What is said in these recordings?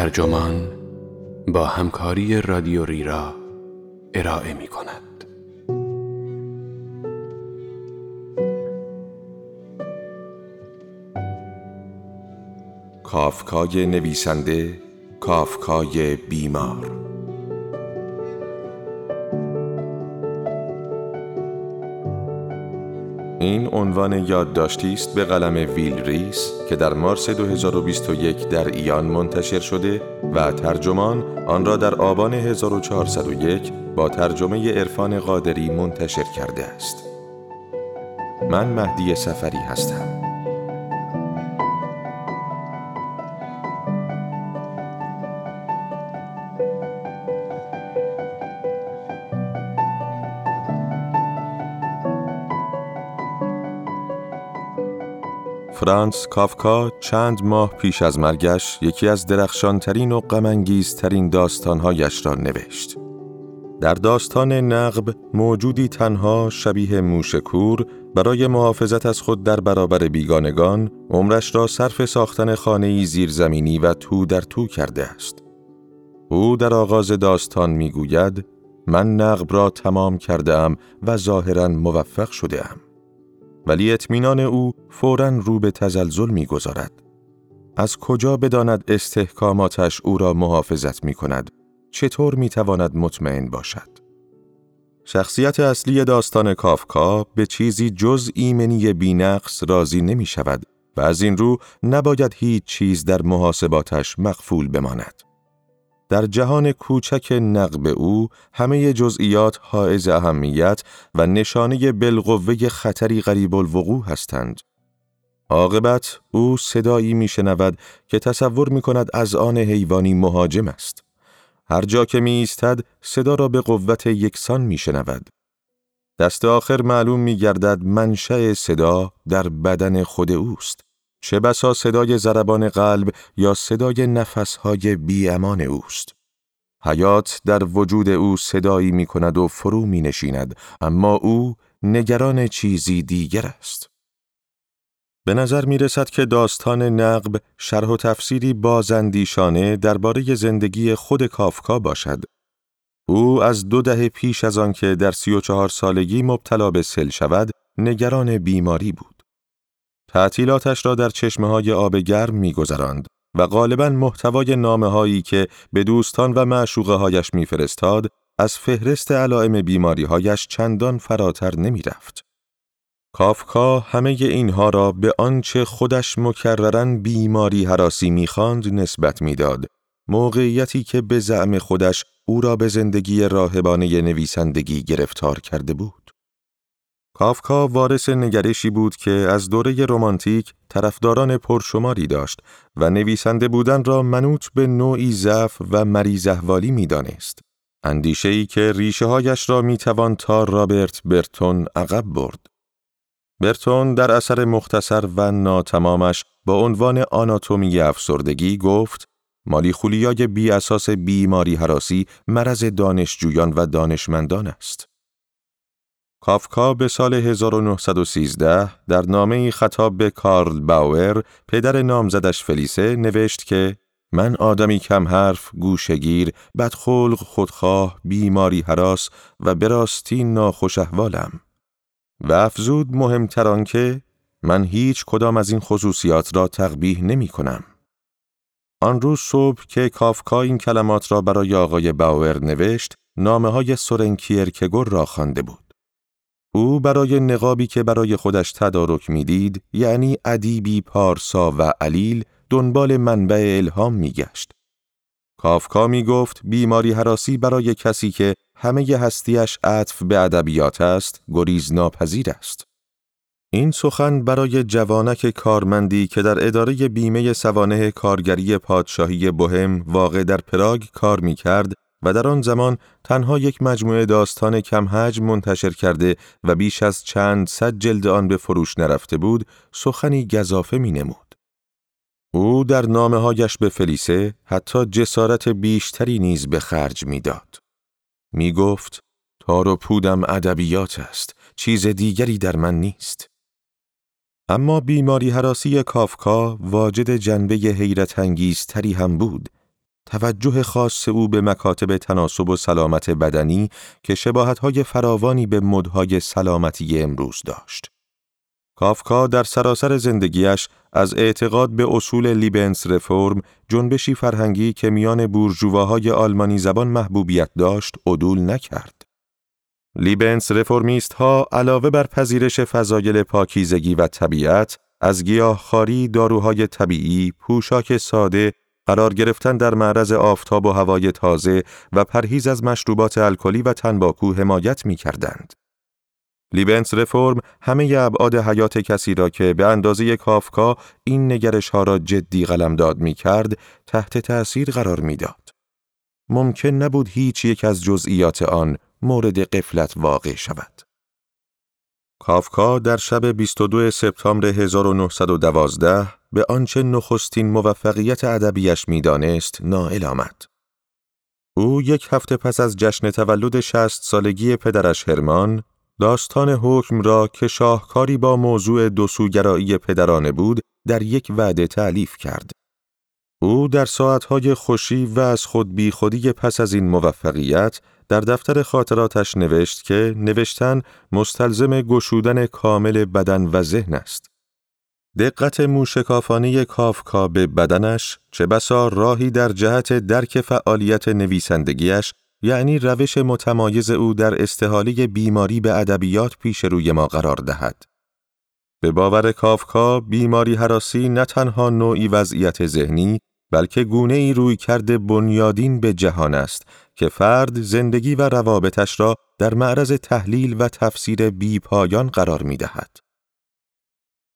ترجمان با همکاری رادیو ریرا ارائه می کند. کافکای نویسنده کافکای بیمار این عنوان یادداشتی است به قلم ویل ریس که در مارس 2021 در ایان منتشر شده و ترجمان آن را در آبان 1401 با ترجمه عرفان قادری منتشر کرده است. من مهدی سفری هستم. فرانس کافکا چند ماه پیش از مرگش یکی از درخشانترین و غمانگیزترین داستانهایش را نوشت. در داستان نقب موجودی تنها شبیه موشکور برای محافظت از خود در برابر بیگانگان عمرش را صرف ساختن خانه زیرزمینی و تو در تو کرده است. او در آغاز داستان می‌گوید من نقب را تمام کرده و ظاهرا موفق شده ام. ولی اطمینان او فورا رو به تزلزل می‌گذارد. از کجا بداند استحکاماتش او را محافظت می کند؟ چطور می تواند مطمئن باشد؟ شخصیت اصلی داستان کافکا به چیزی جز ایمنی بینقص راضی نمی شود و از این رو نباید هیچ چیز در محاسباتش مقفول بماند. در جهان کوچک نقب او همه جزئیات حائز اهمیت و نشانه بالقوه خطری غریب الوقوع هستند. عاقبت او صدایی میشنود که تصور می کند از آن حیوانی مهاجم است. هر جا که می ایستد صدا را به قوت یکسان می شنود. دست آخر معلوم می گردد منشأ صدا در بدن خود اوست. چه بسا صدای ضربان قلب یا صدای نفسهای بیامان اوست. حیات در وجود او صدایی می کند و فرو می نشیند، اما او نگران چیزی دیگر است. به نظر می رسد که داستان نقب شرح و تفسیری بازندیشانه درباره زندگی خود کافکا باشد. او از دو دهه پیش از آنکه در سی و چهار سالگی مبتلا به سل شود، نگران بیماری بود. تعطیلاتش را در چشمه های آب گرم می گذراند و غالبا محتوای نامه هایی که به دوستان و معشوقه هایش می فرستاد از فهرست علائم بیماری هایش چندان فراتر نمی رفت. کافکا همه اینها را به آنچه خودش مکررن بیماری حراسی می‌خواند نسبت می‌داد موقعیتی که به زعم خودش او را به زندگی راهبانه نویسندگی گرفتار کرده بود کافکا وارث نگرشی بود که از دوره رمانتیک طرفداران پرشماری داشت و نویسنده بودن را منوط به نوعی ضعف و مریض احوالی می‌دانست. ای که ریشه هایش را می‌توان تا رابرت برتون عقب برد. برتون در اثر مختصر و ناتمامش با عنوان آناتومی افسردگی گفت مالی خولیای بی اساس بیماری حراسی مرض دانشجویان و دانشمندان است. کافکا به سال 1913 در نامه خطاب به کارل باور پدر نامزدش فلیسه نوشت که من آدمی کم حرف، گوشگیر، بدخلق، خودخواه، بیماری حراس و براستی ناخوش احوالم. و افزود مهمتر که من هیچ کدام از این خصوصیات را تقبیح نمی کنم. آن روز صبح که کافکا این کلمات را برای آقای باور نوشت، نامه های سورنکیرکگور را خوانده بود. او برای نقابی که برای خودش تدارک می‌دید یعنی ادیبی پارسا و علیل دنبال منبع الهام میگشت. کافکا می گفت بیماری حراسی برای کسی که همه هستیش عطف به ادبیات است گریز ناپذیر است. این سخن برای جوانک کارمندی که در اداره بیمه سوانه کارگری پادشاهی بهم واقع در پراگ کار می کرد و در آن زمان تنها یک مجموعه داستان کم حجم منتشر کرده و بیش از چند صد جلد آن به فروش نرفته بود، سخنی گذافه می نمود. او در نامه هایش به فلیسه حتی جسارت بیشتری نیز به خرج می‌داد. می گفت تار و پودم ادبیات است، چیز دیگری در من نیست. اما بیماری حراسی کافکا واجد جنبه حیرت تری هم بود توجه خاص او به مکاتب تناسب و سلامت بدنی که شباهتهای فراوانی به مدهای سلامتی امروز داشت. کافکا در سراسر زندگیش از اعتقاد به اصول لیبنس رفرم جنبشی فرهنگی که میان بورژواهای آلمانی زبان محبوبیت داشت عدول نکرد. لیبنس رفرمیست ها علاوه بر پذیرش فضایل پاکیزگی و طبیعت از گیاهخواری، داروهای طبیعی، پوشاک ساده، قرار گرفتن در معرض آفتاب و هوای تازه و پرهیز از مشروبات الکلی و تنباکو حمایت می کردند. لیبنس رفرم همه ابعاد حیات کسی را که به اندازه کافکا این نگرش ها را جدی قلمداد می کرد تحت تأثیر قرار می داد. ممکن نبود هیچ یک از جزئیات آن مورد قفلت واقع شود. کافکا در شب 22 سپتامبر 1912 به آنچه نخستین موفقیت ادبیش می‌دانست نائل آمد. او یک هفته پس از جشن تولد شست سالگی پدرش هرمان داستان حکم را که شاهکاری با موضوع دوسوگرایی پدرانه بود در یک وعده تعلیف کرد. او در ساعتهای خوشی و از خود بی خودی پس از این موفقیت در دفتر خاطراتش نوشت که نوشتن مستلزم گشودن کامل بدن و ذهن است. دقت موشکافانه کافکا به بدنش چه بسا راهی در جهت درک فعالیت نویسندگیش یعنی روش متمایز او در استحاله بیماری به ادبیات پیش روی ما قرار دهد. به باور کافکا بیماری حراسی نه تنها نوعی وضعیت ذهنی بلکه گونه ای روی کرده بنیادین به جهان است که فرد زندگی و روابطش را در معرض تحلیل و تفسیر بی پایان قرار می دهد.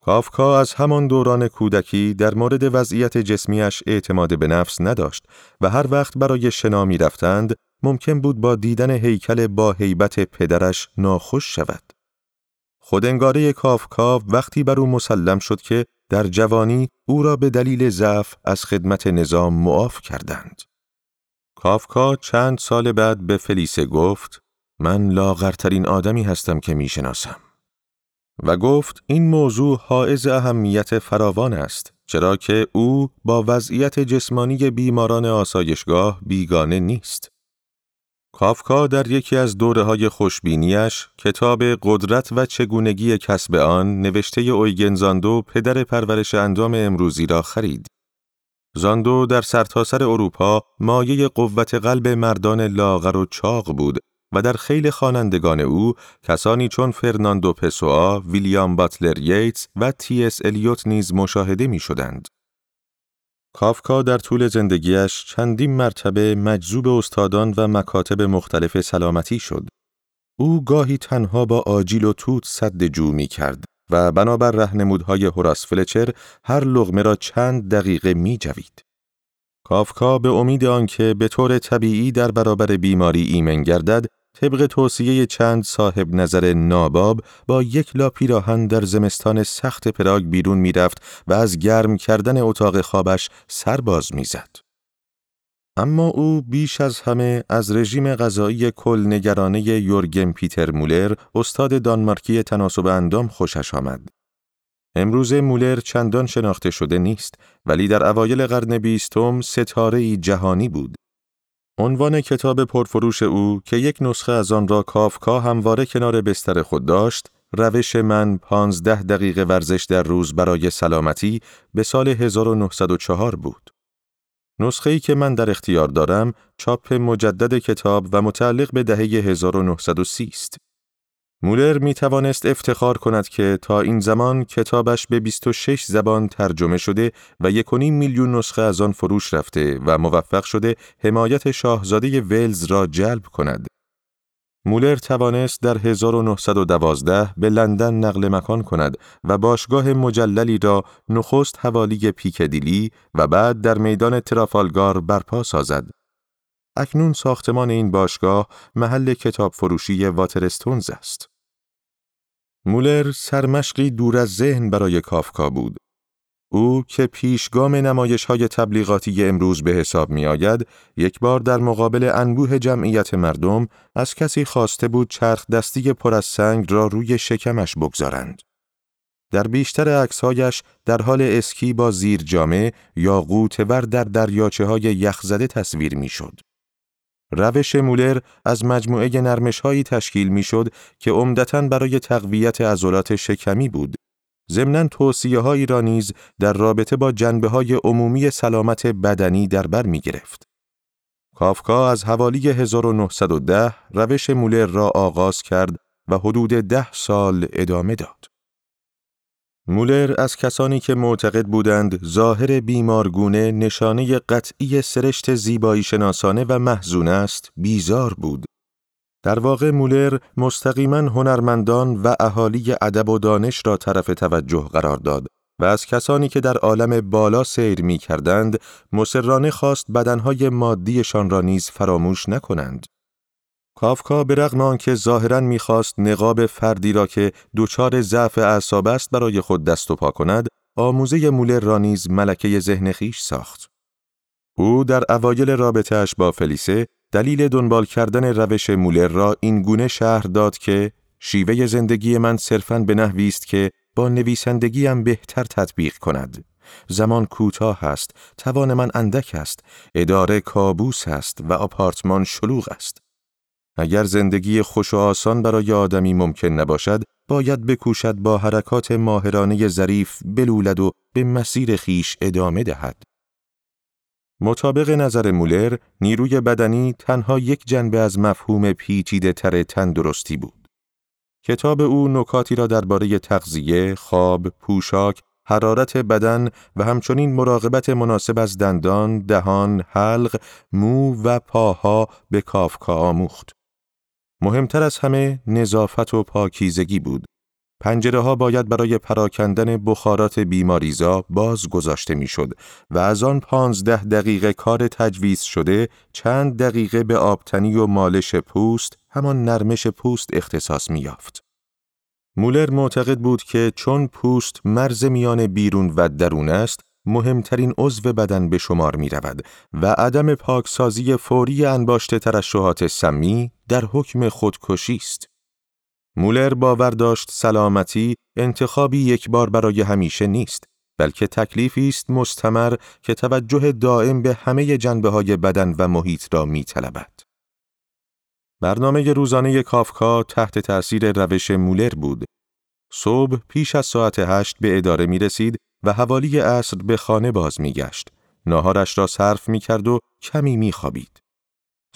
کافکا از همان دوران کودکی در مورد وضعیت جسمیش اعتماد به نفس نداشت و هر وقت برای شنا می رفتند ممکن بود با دیدن هیکل با هیبت پدرش ناخوش شود. خودنگاره کافکا وقتی بر او مسلم شد که در جوانی او را به دلیل ضعف از خدمت نظام معاف کردند. کافکا چند سال بعد به فلیسه گفت من لاغرترین آدمی هستم که می شناسم. و گفت این موضوع حائز اهمیت فراوان است چرا که او با وضعیت جسمانی بیماران آسایشگاه بیگانه نیست. کافکا در یکی از دوره های خوشبینیش کتاب قدرت و چگونگی کسب آن نوشته اویگن زاندو پدر پرورش اندام امروزی را خرید. زاندو در سرتاسر سر اروپا مایه قوت قلب مردان لاغر و چاق بود و در خیلی خوانندگان او کسانی چون فرناندو پسوا، ویلیام باتلر ییتس و تی اس الیوت نیز مشاهده می شدند. کافکا در طول زندگیش چندین مرتبه مجذوب استادان و مکاتب مختلف سلامتی شد. او گاهی تنها با آجیل و توت صد جو می کرد و بنابر رهنمودهای هوراس فلچر هر لغمه را چند دقیقه می جوید. کافکا به امید آنکه به طور طبیعی در برابر بیماری ایمن گردد طبق توصیه چند صاحب نظر ناباب با یک لا پیراهن در زمستان سخت پراگ بیرون می‌رفت و از گرم کردن اتاق خوابش سرباز می‌زد. اما او بیش از همه از رژیم غذایی کل نگرانه یورگن پیتر مولر استاد دانمارکی تناسب اندام خوشش آمد. امروز مولر چندان شناخته شده نیست ولی در اوایل قرن بیستم ستاره جهانی بود. عنوان کتاب پرفروش او که یک نسخه از آن را کافکا همواره کنار بستر خود داشت، روش من پانزده دقیقه ورزش در روز برای سلامتی به سال 1904 بود. نسخه ای که من در اختیار دارم چاپ مجدد کتاب و متعلق به دهه 1930 است. مولر می توانست افتخار کند که تا این زمان کتابش به 26 زبان ترجمه شده و یکونیم میلیون نسخه از آن فروش رفته و موفق شده حمایت شاهزاده ولز را جلب کند. مولر توانست در 1912 به لندن نقل مکان کند و باشگاه مجللی را نخست حوالی پیکدیلی و بعد در میدان ترافالگار برپا سازد. اکنون ساختمان این باشگاه محل کتاب فروشی واترستونز است. مولر سرمشقی دور از ذهن برای کافکا بود. او که پیشگام نمایش های تبلیغاتی امروز به حساب می آید، یک بار در مقابل انبوه جمعیت مردم از کسی خواسته بود چرخ دستی پر از سنگ را روی شکمش بگذارند. در بیشتر عکسهایش در حال اسکی با زیر جامه یا قوتور در دریاچه های یخزده تصویر می‌شد. روش مولر از مجموعه نرمش هایی تشکیل می‌شد که عمدتا برای تقویت عضلات شکمی بود. ضمناً توصیه هایی را نیز در رابطه با جنبه های عمومی سلامت بدنی در بر می گرفت. کافکا از حوالی 1910 روش مولر را آغاز کرد و حدود ده سال ادامه داد. مولر از کسانی که معتقد بودند ظاهر بیمارگونه نشانه قطعی سرشت زیبایی شناسانه و محزون است بیزار بود. در واقع مولر مستقیما هنرمندان و اهالی ادب و دانش را طرف توجه قرار داد و از کسانی که در عالم بالا سیر می کردند مسررانه خواست بدنهای مادیشان را نیز فراموش نکنند. کافکا به رغم آنکه ظاهرا می‌خواست نقاب فردی را که دچار ضعف اعصاب است برای خود دست و پا کند، آموزه مولر را نیز ملکه ذهن خیش ساخت. او در اوایل رابطهش با فلیسه دلیل دنبال کردن روش مولر را این گونه شهر داد که شیوه زندگی من صرفاً به نحوی است که با نویسندگیم بهتر تطبیق کند. زمان کوتاه است، توان من اندک است، اداره کابوس است و آپارتمان شلوغ است. اگر زندگی خوش و آسان برای آدمی ممکن نباشد، باید بکوشد با حرکات ماهرانه ظریف بلولد و به مسیر خیش ادامه دهد. مطابق نظر مولر، نیروی بدنی تنها یک جنبه از مفهوم پیچیده تر تندرستی بود. کتاب او نکاتی را درباره تغذیه، خواب، پوشاک، حرارت بدن و همچنین مراقبت مناسب از دندان، دهان، حلق، مو و پاها به کافکا آموخت. مهمتر از همه نظافت و پاکیزگی بود. پنجره ها باید برای پراکندن بخارات بیماریزا باز گذاشته می‌شد و از آن پانزده دقیقه کار تجویز شده چند دقیقه به آبتنی و مالش پوست همان نرمش پوست اختصاص می یافت. مولر معتقد بود که چون پوست مرز میان بیرون و درون است مهمترین عضو بدن به شمار می رود و عدم پاکسازی فوری انباشته ترشحات سمی در حکم خودکشی است. مولر باور داشت سلامتی انتخابی یک بار برای همیشه نیست بلکه تکلیفی است مستمر که توجه دائم به همه جنبه های بدن و محیط را می طلبد. برنامه روزانه کافکا تحت تأثیر روش مولر بود. صبح پیش از ساعت هشت به اداره می رسید و حوالی عصر به خانه باز می گشت. ناهارش را صرف می کرد و کمی می خوابید.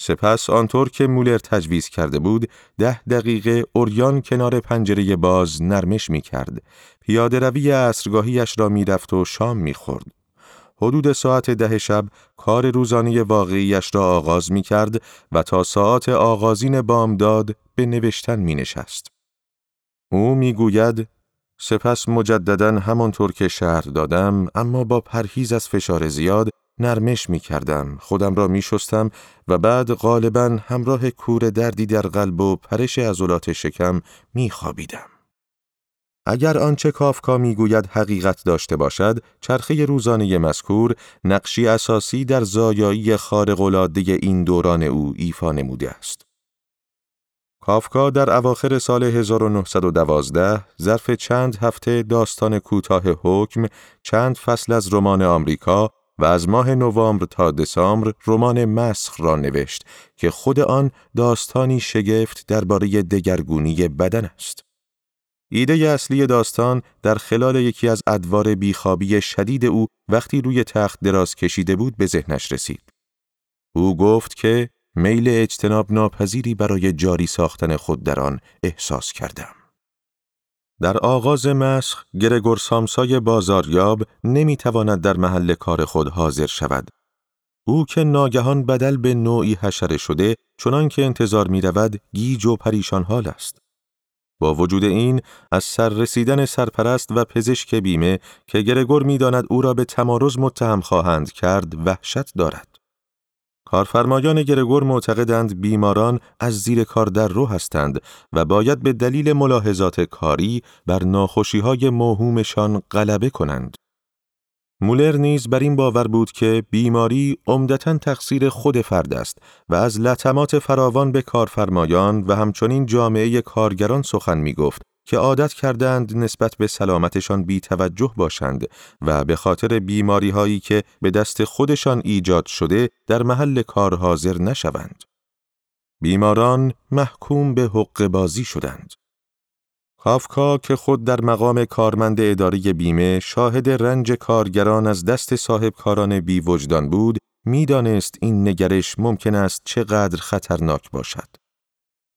سپس آنطور که مولر تجویز کرده بود ده دقیقه اوریان کنار پنجره باز نرمش می کرد. پیاده روی عصرگاهیش را می رفت و شام می خورد. حدود ساعت ده شب کار روزانه واقعیش را آغاز می کرد و تا ساعت آغازین بامداد به نوشتن می نشست. او می گوید سپس مجددا همانطور که شهر دادم اما با پرهیز از فشار زیاد نرمش می کردم، خودم را می شستم و بعد غالبا همراه کور دردی در قلب و پرش عضلات شکم می خوابیدم. اگر آنچه کافکا می‌گوید حقیقت داشته باشد، چرخه روزانه مذکور نقشی اساسی در زایایی خارق‌العاده این دوران او ایفا نموده است. کافکا در اواخر سال 1912 ظرف چند هفته داستان کوتاه حکم، چند فصل از رمان آمریکا و از ماه نوامبر تا دسامبر رمان مسخ را نوشت که خود آن داستانی شگفت درباره دگرگونی بدن است. ایده اصلی داستان در خلال یکی از ادوار بیخوابی شدید او وقتی روی تخت دراز کشیده بود به ذهنش رسید. او گفت که میل اجتناب ناپذیری برای جاری ساختن خود در آن احساس کردم. در آغاز مسخ گرگور سامسای بازاریاب نمی‌تواند در محل کار خود حاضر شود. او که ناگهان بدل به نوعی حشره شده چنان که انتظار می رود گیج و پریشان حال است. با وجود این از سر رسیدن سرپرست و پزشک بیمه که گرگور می‌داند او را به تمارز متهم خواهند کرد وحشت دارد. کارفرمایان گرگور معتقدند بیماران از زیر کار در رو هستند و باید به دلیل ملاحظات کاری بر ناخوشی های موهومشان غلبه کنند. مولر نیز بر این باور بود که بیماری عمدتا تقصیر خود فرد است و از لطمات فراوان به کارفرمایان و همچنین جامعه کارگران سخن می گفت که عادت کردند نسبت به سلامتشان بی توجه باشند و به خاطر بیماری هایی که به دست خودشان ایجاد شده در محل کار حاضر نشوند. بیماران محکوم به حق بازی شدند. کافکا که خود در مقام کارمند اداری بیمه شاهد رنج کارگران از دست صاحب کاران بی وجدان بود، می‌دانست این نگرش ممکن است چقدر خطرناک باشد.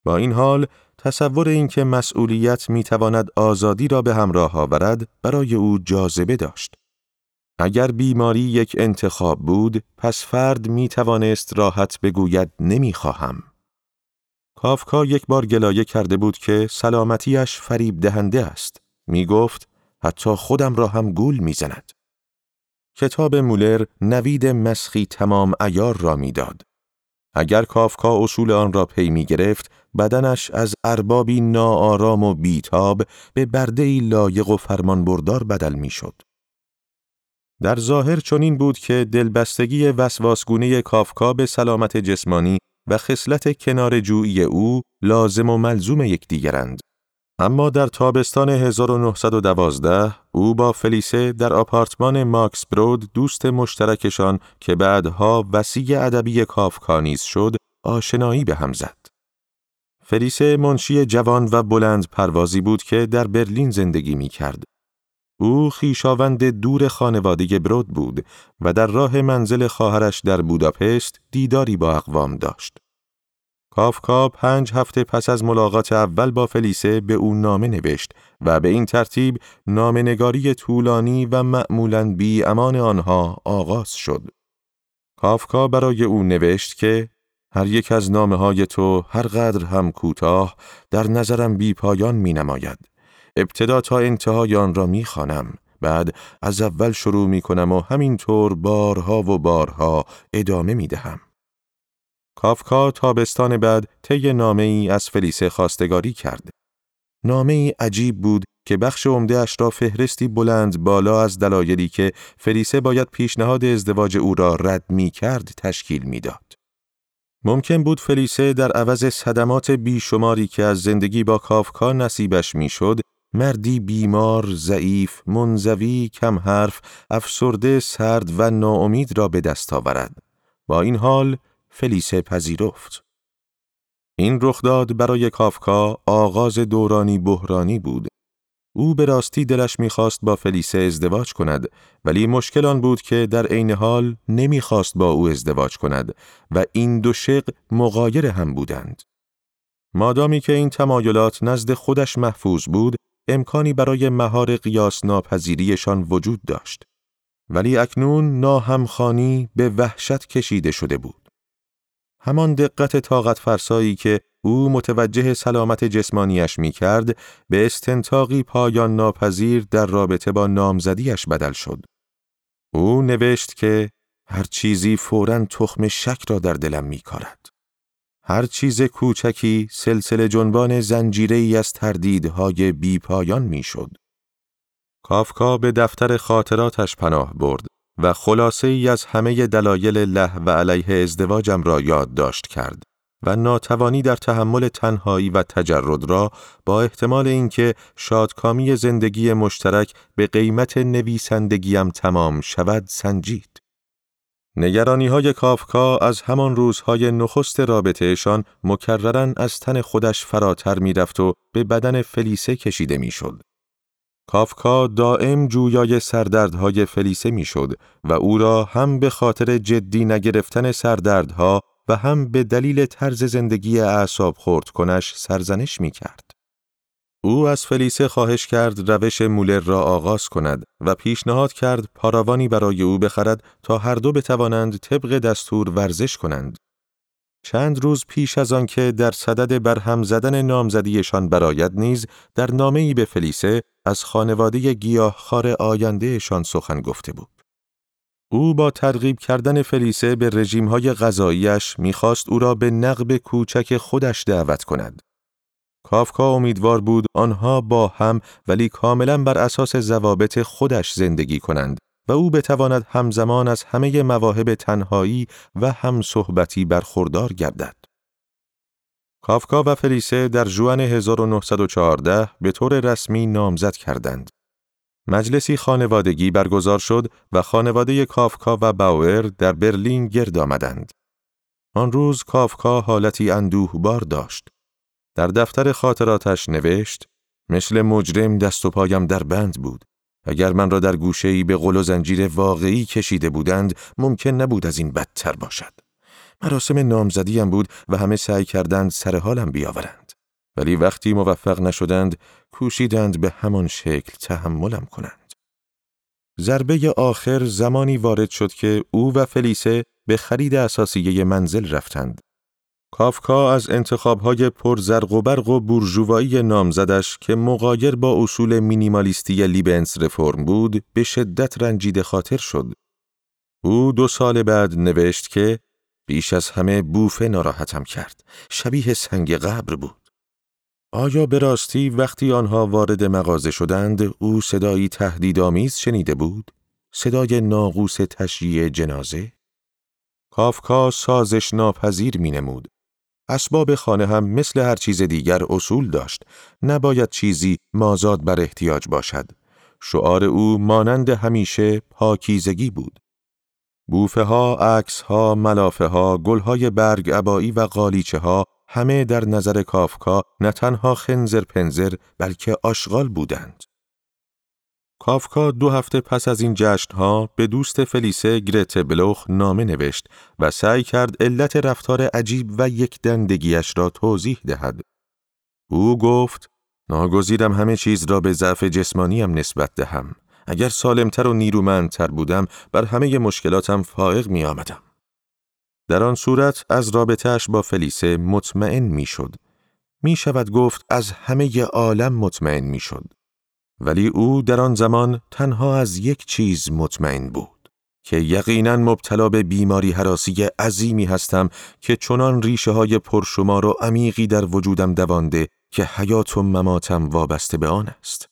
با این حال تصور اینکه مسئولیت می‌تواند آزادی را به همراه آورد برای او جاذبه داشت. اگر بیماری یک انتخاب بود، پس فرد می توانست راحت بگوید نمی‌خواهم. کافکا یک بار گلایه کرده بود که سلامتیش فریب دهنده است. می گفت حتی خودم را هم گول می زند. کتاب مولر نوید مسخی تمام ایار را می‌داد. اگر کافکا اصول آن را پی می گرفت، بدنش از اربابی ناآرام و بیتاب به بردهی لایق و فرمانبردار بدل می‌شد. در ظاهر چنین بود که دلبستگی وسواسگونه کافکا به سلامت جسمانی و خصلت کنار جویی او لازم و ملزوم یکدیگرند. اما در تابستان 1912 او با فلیسه در آپارتمان ماکس برود دوست مشترکشان که بعدها وسیع ادبی کافکا نیز شد آشنایی به هم زد. فلیسه منشی جوان و بلند پروازی بود که در برلین زندگی می کرد. او خیشاوند دور خانواده برود بود و در راه منزل خواهرش در بوداپست دیداری با اقوام داشت. کافکا پنج هفته پس از ملاقات اول با فلیسه به او نامه نوشت و به این ترتیب نامنگاری طولانی و معمولاً بی امان آنها آغاز شد. کافکا برای او نوشت که هر یک از نامه های تو هر قدر هم کوتاه در نظرم بی پایان می نماید. ابتدا تا انتهای آن را می خانم. بعد از اول شروع می کنم و همینطور بارها و بارها ادامه می دهم. کافکا تابستان بعد طی نامه ای از فلیسه خواستگاری کرد. نامه ای عجیب بود که بخش عمده اش را فهرستی بلند بالا از دلایلی که فلیسه باید پیشنهاد ازدواج او را رد می کرد تشکیل می‌داد. ممکن بود فلیسه در عوض صدمات بیشماری که از زندگی با کافکا نصیبش می‌شد، مردی بیمار، ضعیف، منزوی، کم حرف، افسرده، سرد و ناامید را به دست آورد. با این حال فلیسه پذیرفت. این رخداد برای کافکا آغاز دورانی بحرانی بود. او به راستی دلش می‌خواست با فلیسه ازدواج کند ولی مشکل آن بود که در عین حال نمی‌خواست با او ازدواج کند و این دو شق مغایر هم بودند. مادامی که این تمایلات نزد خودش محفوظ بود، امکانی برای مهار قیاس ناپذیریشان وجود داشت. ولی اکنون ناهمخانی به وحشت کشیده شده بود. همان دقت طاقت فرسایی که او متوجه سلامت جسمانیش می کرد به استنتاقی پایان ناپذیر در رابطه با نامزدیش بدل شد. او نوشت که هر چیزی فوراً تخم شک را در دلم می کارد. هر چیز کوچکی سلسله جنبان زنجیره ای از تردیدهای بی پایان می شد. کافکا به دفتر خاطراتش پناه برد و خلاصه ای از همه دلایل له و علیه ازدواجم را یادداشت کرد و ناتوانی در تحمل تنهایی و تجرد را با احتمال اینکه شادکامی زندگی مشترک به قیمت نویسندگیم تمام شود سنجید. نگرانی های کافکا از همان روزهای نخست رابطهشان مکررن از تن خودش فراتر می‌رفت و به بدن فلیسه کشیده می‌شد. کافکا دائم جویای سردردهای فلیسه می‌شد و او را هم به خاطر جدی نگرفتن سردردها و هم به دلیل طرز زندگی اعصاب خورد کنش سرزنش می کرد. او از فلیسه خواهش کرد روش مولر را آغاز کند و پیشنهاد کرد پاراوانی برای او بخرد تا هر دو بتوانند طبق دستور ورزش کنند. چند روز پیش از آنکه در صدد برهم زدن نامزدیشان برایت نیز در نامه‌ای به فلیسه از خانواده گیاهخوار آیندهشان سخن گفته بود. او با ترغیب کردن فلیسه به رژیمهای غذاییش می‌خواست او را به نقب کوچک خودش دعوت کند. کافکا امیدوار بود آنها با هم ولی کاملا بر اساس ضوابط خودش زندگی کنند و او بتواند همزمان از همه مواهب تنهایی و هم صحبتی برخوردار گردد. کافکا و فلیسه در جوان 1914 به طور رسمی نامزد کردند. مجلسی خانوادگی برگزار شد و خانواده کافکا و باور در برلین گرد آمدند. آن روز کافکا حالتی اندوهبار داشت. در دفتر خاطراتش نوشت مثل مجرم دست و پایم در بند بود. اگر من را در گوشه‌ای به غل و زنجیر واقعی کشیده بودند ممکن نبود از این بدتر باشد. مراسم نامزدیم بود و همه سعی کردند سر حالم بیاورند. ولی وقتی موفق نشدند کوشیدند به همان شکل تحملم کنند. ضربه آخر زمانی وارد شد که او و فلیسه به خرید اساسیه منزل رفتند. کافکا از انتخابهای پرزرق و برق و بورژوایی نامزدش که مقایر با اصول مینیمالیستی لیبنس رفرم بود به شدت رنجیده خاطر شد. او دو سال بعد نوشت که بیش از همه بوفه ناراحتم کرد. شبیه سنگ قبر بود. آیا به راستی وقتی آنها وارد مغازه شدند او صدایی تهدیدآمیز شنیده بود؟ صدای ناقوس تشییع جنازه؟ کافکا سازش ناپذیر می نمود. اسباب خانه هم مثل هر چیز دیگر اصول داشت. نباید چیزی مازاد بر احتیاج باشد. شعار او مانند همیشه پاکیزگی بود. بوفه ها، عکس ها، ملافه ها، گل های برگ عبایی و قالیچه ها همه در نظر کافکا نه تنها خنزر پنزر بلکه آشغال بودند. کافکا دو هفته پس از این ها به دوست فلیسه گرت بلوخ نامه نوشت و سعی کرد علت رفتار عجیب و یک دندگیش را توضیح دهد. او گفت ناگزیرم همه چیز را به ضعف جسمانیم نسبت دهم. اگر سالمتر و نیرومندتر بودم بر همه مشکلاتم فائق می آمدم. در آن صورت از رابطهش با فلیسه مطمئن می شد. می شود گفت از همه عالم مطمئن می شد. ولی او در آن زمان تنها از یک چیز مطمئن بود که یقینا مبتلا به بیماری حراسی عظیمی هستم که چنان ریشه های پرشمار و عمیقی در وجودم دوانده که حیات و مماتم وابسته به آن است.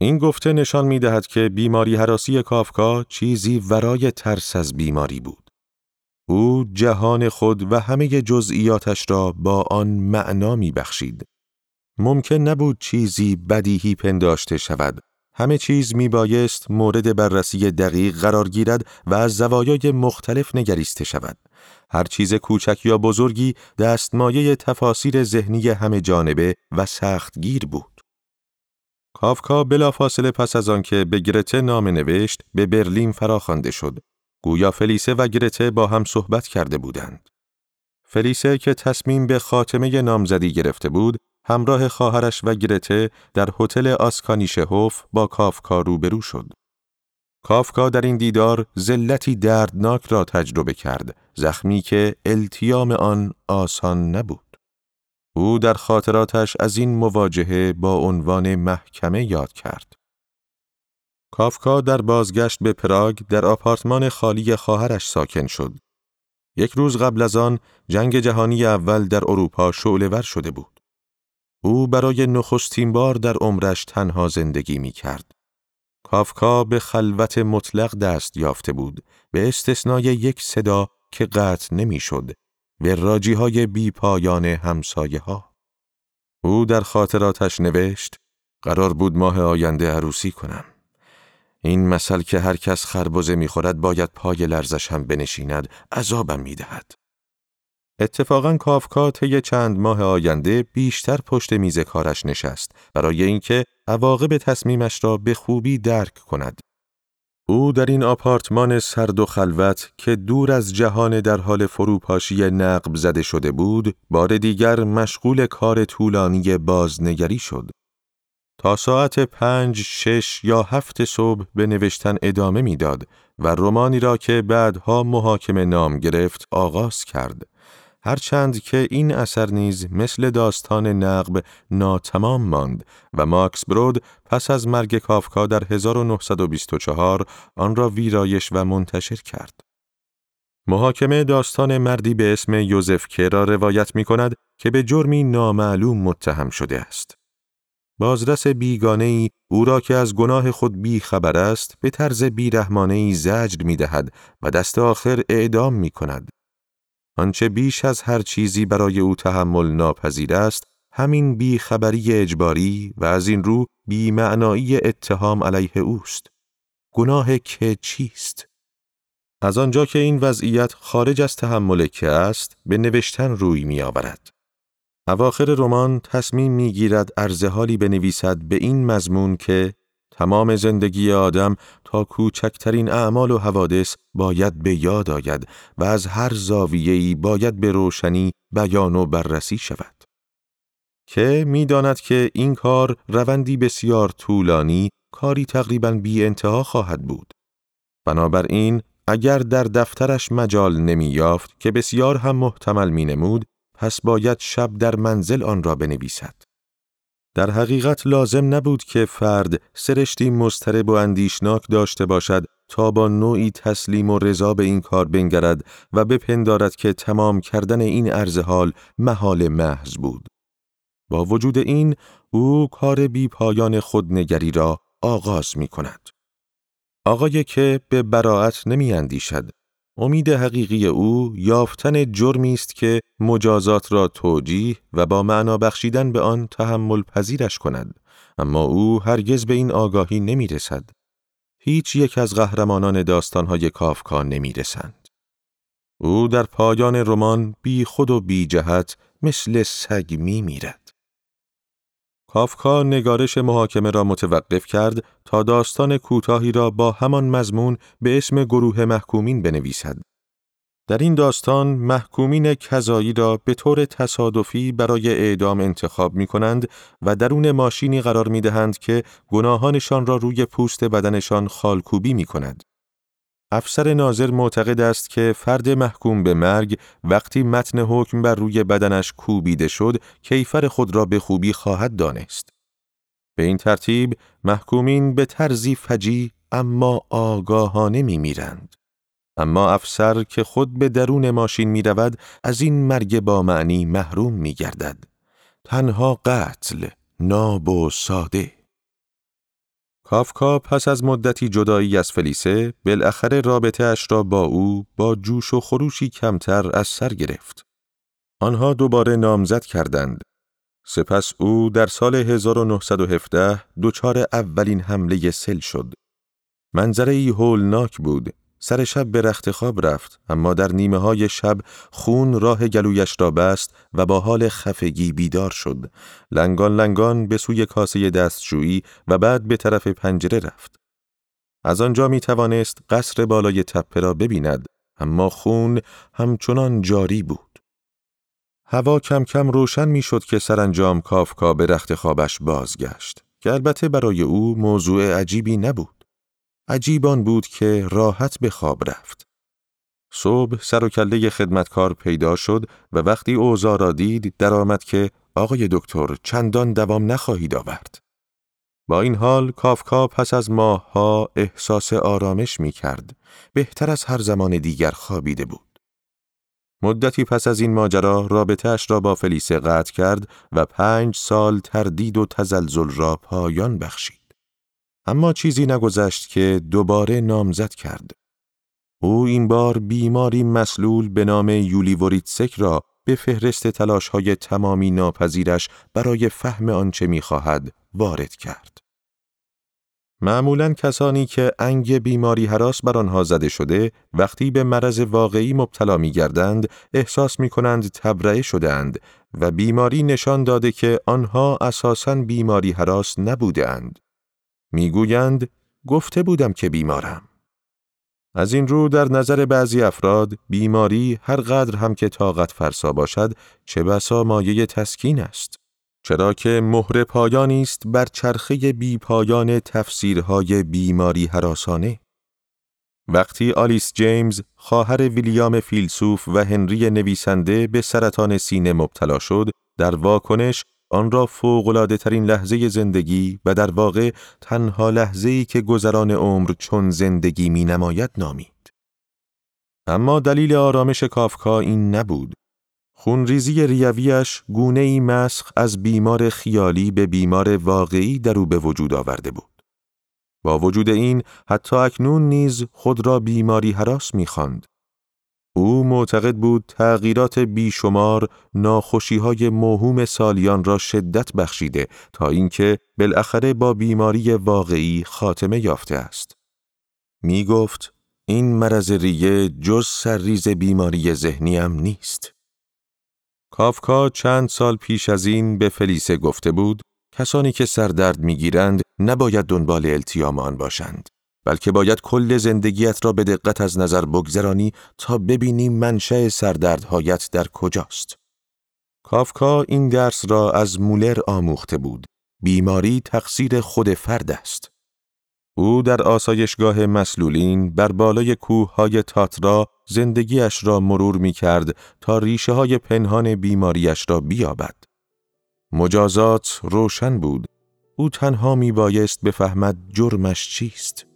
این گفته نشان می دهد که بیماری حراسی کافکا چیزی ورای ترس از بیماری بود. او جهان خود و همه جزئیاتش را با آن معنا می بخشید. ممکن نبود چیزی بدیهی پنداشته شود. همه چیز می بایست مورد بررسی دقیق قرار گیرد و از زوایای مختلف نگریسته شود. هر چیز کوچک یا بزرگی دستمایه تفاسیر ذهنی همه جانبه و سخت گیر بود. کافکا بلافاصله پس از آنکه به گرته نام نوشت به برلین فراخوانده شد. گویا فلیسه و گرته با هم صحبت کرده بودند. فلیسه که تصمیم به خاتمه نامزدی گرفته بود، همراه خواهرش و گرته در هتل آسکانیشهوف با کافکا روبرو شد. کافکا در این دیدار زلتی دردناک را تجربه کرد، زخمی که التیام آن آسان نبود. او در خاطراتش از این مواجهه با عنوان محکمه یاد کرد. کافکا در بازگشت به پراگ در آپارتمان خالی خواهرش ساکن شد. یک روز قبل از آن جنگ جهانی اول در اروپا شعله شده بود. او برای نخستین بار در عمرش تنها زندگی می کرد. کافکا به خلوت مطلق دست یافته بود به استثنای یک صدا که قطع نمی‌شد و راجی های بی پایان همسایه ها. او در خاطراتش نوشت قرار بود ماه آینده عروسی کنم. این مثل که هر کس خربزه می‌خورد باید پای لرزش هم بنشیند عذابم می‌دهد. اتفاقا کافکا طی چند ماه آینده بیشتر پشت میز کارش نشست برای اینکه عواقب تصمیمش را به خوبی درک کند. او در این آپارتمان سرد و خلوت که دور از جهان در حال فروپاشی نقب زده شده بود، بار دیگر مشغول کار طولانی بازنگری شد. تا ساعت پنج، شش یا هفت صبح به نوشتن ادامه می‌داد و رومانی را که بعدها محاکمه نام گرفت آغاز کرد. هرچند که این اثر نیز مثل داستان نقب ناتمام ماند و ماکس برود پس از مرگ کافکا در 1924 آن را ویرایش و منتشر کرد. محاکمه داستان مردی به اسم یوزف که را روایت می کند که به جرمی نامعلوم متهم شده است. بازرس بیگانه ای او را که از گناه خود بی خبر است به طرز بیرحمانه ای زجر می دهد و دست آخر اعدام می کند. آنچه بیش از هر چیزی برای او تحمل ناپذیر است همین بیخبری اجباری و از این رو بیمعنایی اتهام علیه اوست. گناه که چیست؟ از آنجا که این وضعیت خارج از تحمل که است به نوشتن روی می آورد. اواخر رمان تصمیم می گیرد حالی بنویسد به این مضمون که تمام زندگی آدم تا کوچکترین اعمال و حوادث باید به یاد آید و از هر زاویه‌ای باید به روشنی بیان و بررسی شود. که می‌داند که این کار روندی بسیار طولانی کاری تقریبا بی انتها خواهد بود. بنابراین اگر در دفترش مجال نمی یافت که بسیار هم محتمل می نمود، پس باید شب در منزل آن را بنویسد. در حقیقت لازم نبود که فرد سرشتی مسترب و اندیشناک داشته باشد تا با نوعی تسلیم و رضا به این کار بنگرد و بپندارد که تمام کردن این عرض حال محال محض بود. با وجود این او کار بی پایان خودنگری را آغاز می کند. آقای که به براعت نمی اندیشد. امید حقیقی او یافتن جرمی است که مجازات را توجیه و با معنا بخشیدن به آن تحمل پذیرش کند اما او هرگز به این آگاهی نمی رسد. هیچ یک از قهرمانان داستانهای کافکا نمی رسند. او در پایان رمان بی خود و بی جهت مثل سگ می میرد. کافکا نگارش محاکمه را متوقف کرد تا داستان کوتاهی را با همان مضمون به اسم گروه محکومین بنویسد. در این داستان محکومین کذایی را به طور تصادفی برای اعدام انتخاب می کنند و درون ماشینی قرار می دهند که گناهانشان را روی پوست بدنشان خالکوبی می کند. افسر ناظر معتقد است که فرد محکوم به مرگ وقتی متن حکم بر روی بدنش کوبیده شد کیفر خود را به خوبی خواهد دانست. به این ترتیب محکومین به طرزی فجی اما آگاهانه می میرند. اما افسر که خود به درون ماشین می رود از این مرگ با معنی محروم می گردد. تنها قتل، ناب و ساده. کافکا پس از مدتی جدایی از فلیسه بالاخره رابطه اش را با او با جوش و خروشی کمتر از سر گرفت. آنها دوباره نامزد کردند. سپس او در سال 1917 دچار اولین حمله سل شد. منظره ای هولناک بود سر شب به رخت خواب رفت اما در نیمه های شب خون راه گلویش را بست و با حال خفگی بیدار شد. لنگان لنگان به سوی کاسه دستشویی و بعد به طرف پنجره رفت. از آنجا می توانست قصر بالای تپه را ببیند اما خون همچنان جاری بود. هوا کم کم روشن می شد که سرانجام کافکا به رخت خوابش بازگشت که البته برای او موضوع عجیبی نبود. عجیبان بود که راحت به خواب رفت. صبح سر و کله خدمتکار پیدا شد و وقتی اوضاع را دید درآمد که آقای دکتر چندان دوام نخواهید آورد. با این حال کافکا پس از ماهها احساس آرامش می کرد. بهتر از هر زمان دیگر خوابیده بود. مدتی پس از این ماجرا رابطهش را با فلیسه قطع کرد و پنج سال تردید و تزلزل را پایان بخشید. اما چیزی نگذشت که دوباره نامزد کرد. او این بار بیماری مسلول به نام یولیوریتسک را به فهرست تلاش های تمامی ناپذیرش برای فهم آنچه می‌خواهد وارد کرد. معمولا کسانی که انگ بیماری حراس بر آنها زده شده وقتی به مرض واقعی مبتلا می گردند احساس می کنند تبرئه شدهاند و بیماری نشان داده که آنها اساساً بیماری حراس نبودند. می‌گویند گفته بودم که بیمارم. از این رو در نظر بعضی افراد بیماری هر قدر هم که طاقت فرسا باشد چه بسا مایه تسکین است. چرا که مهر پایانی است بر چرخه بی پایان تفسیرهای بیماری حراسانه. وقتی آلیس جیمز خواهر ویلیام فیلسوف و هنری نویسنده به سرطان سینه مبتلا شد در واکنش آن را فوقلاده ترین لحظه زندگی و در واقع تنها لحظه ای که گذران عمر چون زندگی می نماید نامید. اما دلیل آرامش کافکا این نبود. خونریزی ریویش گونه ای مسخ از بیمار خیالی به بیمار واقعی در او به وجود آورده بود. با وجود این حتی اکنون نیز خود را بیماری حراس می‌خواند. او معتقد بود تغییرات بیشمار ناخوشی های موهوم سالیان را شدت بخشیده تا اینکه بالاخره با بیماری واقعی خاتمه یافته است. می گفت این مرض ریه جز سرریز بیماری ذهنیم نیست. کافکا چند سال پیش از این به فلیسه گفته بود کسانی که سردرد می‌گیرند نباید دنبال التیام آن باشند. بلکه باید کل زندگیت را به دقت از نظر بگذرانی تا ببینی منشأ سردردهایت در کجاست. کافکا این درس را از مولر آموخته بود. بیماری تقصیر خود فرد است. او در آسایشگاه مسلولین بر بالای کوه های تاترا زندگیش را مرور می کرد تا ریشه های پنهان بیماریش را بیابد. مجازات روشن بود. او تنها می بایست بفهمد جرمش چیست.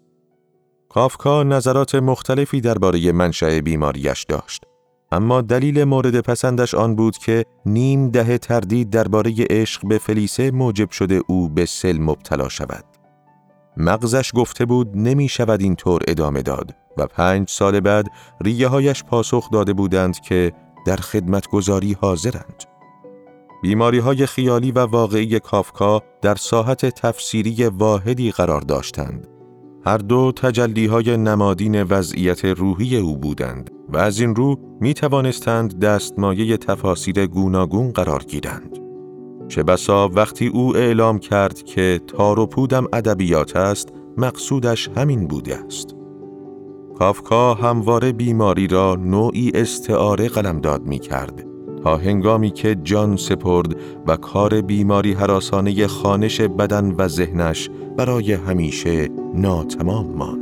کافکا نظرات مختلفی درباره منشأ بیماریش داشت. اما دلیل مورد پسندش آن بود که نیم ده تردید درباره عشق به فلیسه موجب شده او به سل مبتلا شود. مغزش گفته بود نمی شود این طور ادامه داد و پنج سال بعد ریه هایش پاسخ داده بودند که در خدمتگذاری حاضرند. بیماری های خیالی و واقعی کافکا در ساحت تفسیری واحدی قرار داشتند. هر دو تجلی های نمادین وضعیت روحی او بودند و از این رو می توانستند دستمایه تفاسیر گوناگون قرار گیرند. چه بسا وقتی او اعلام کرد که تار و پودم ادبیات است مقصودش همین بوده است. کافکا همواره بیماری را نوعی استعاره قلمداد می کرد تا هنگامی که جان سپرد و کار بیماری حراسانه خانش بدن و ذهنش برای همیشه ناتمام ماند.